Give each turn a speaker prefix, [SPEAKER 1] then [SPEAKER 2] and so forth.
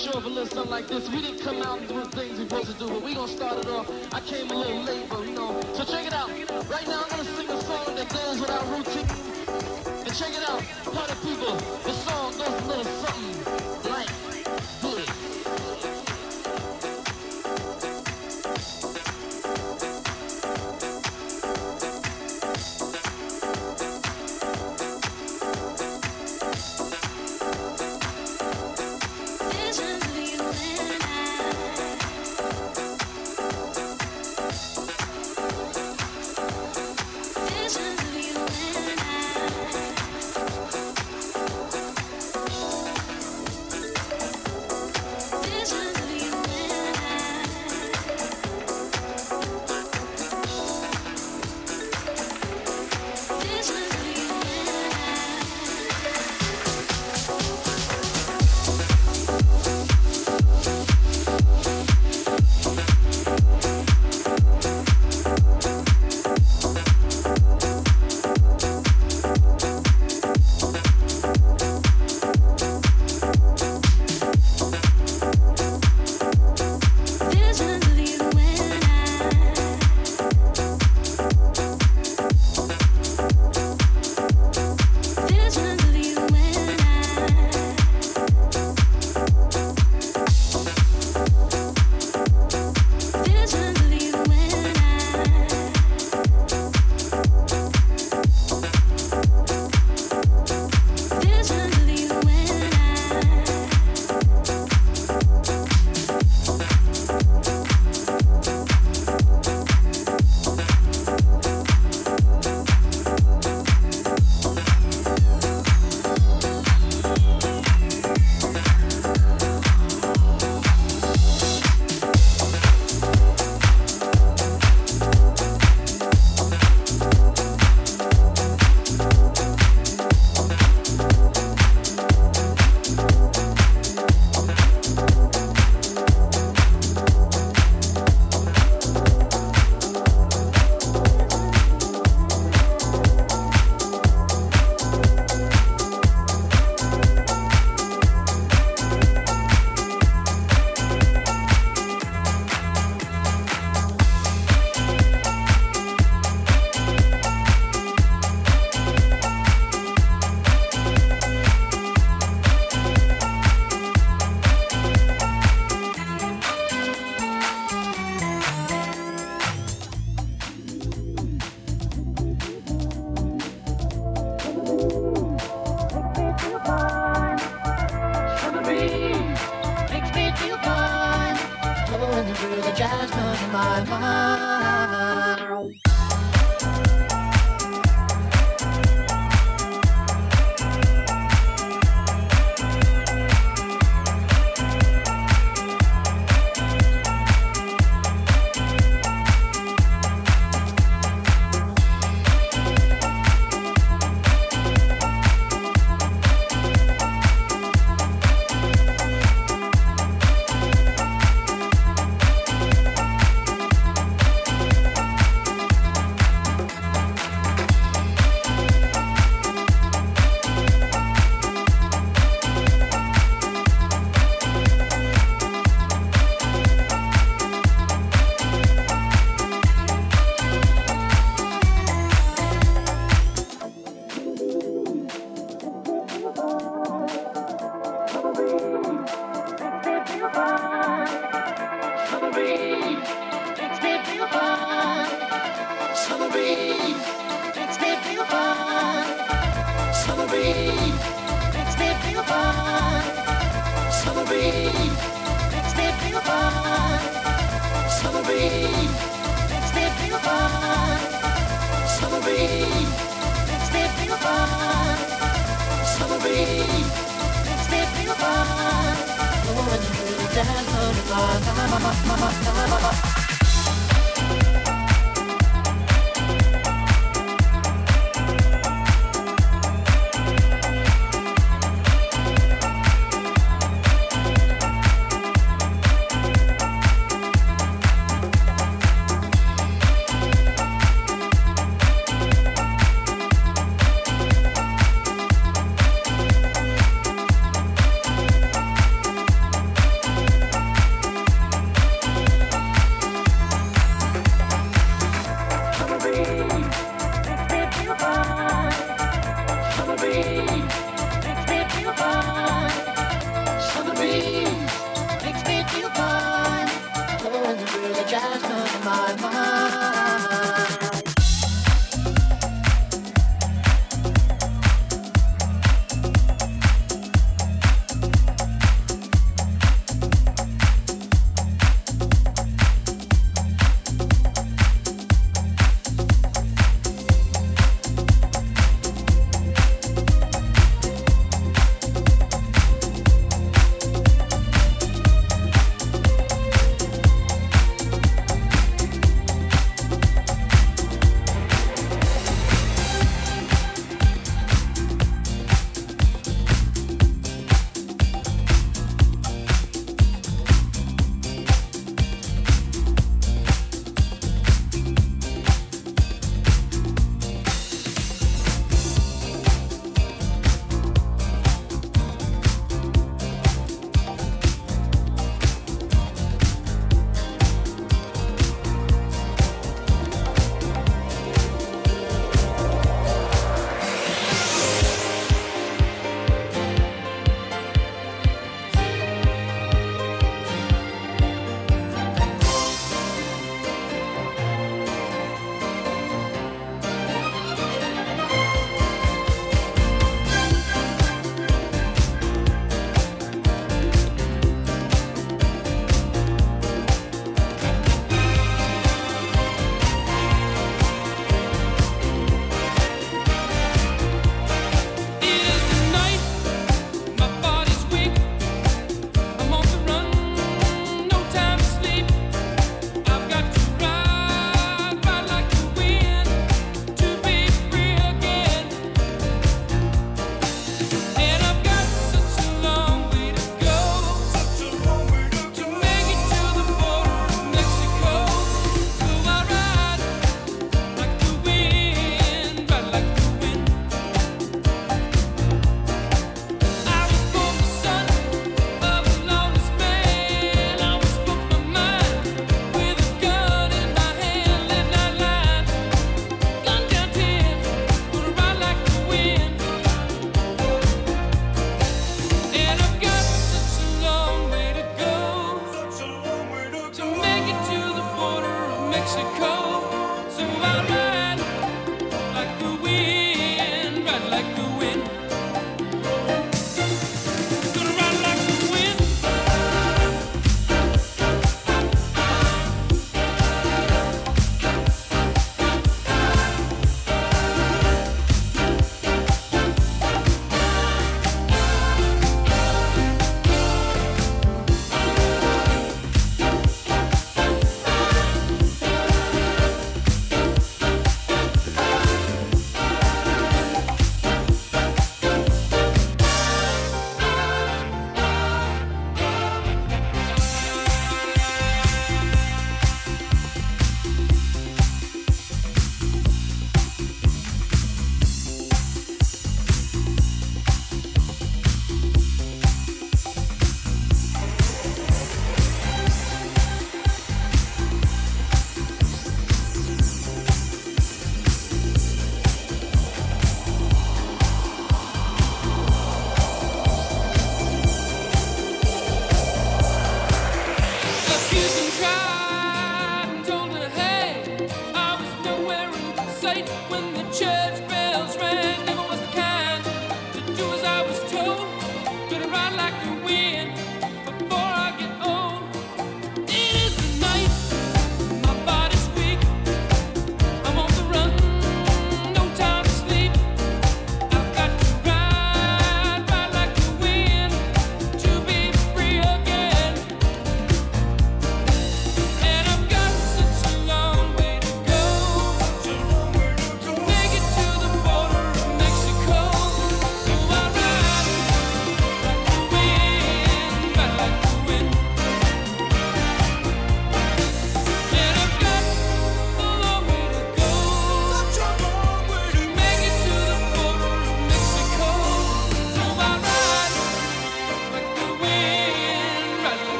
[SPEAKER 1] show a little something like this. We didn't come out and do the things we supposed to do, but we gonna start it off. I came a little late, but you know. So check it out. Right now I'm gonna sing a song that goes with our routine. And check it out, party people. The song goes a little something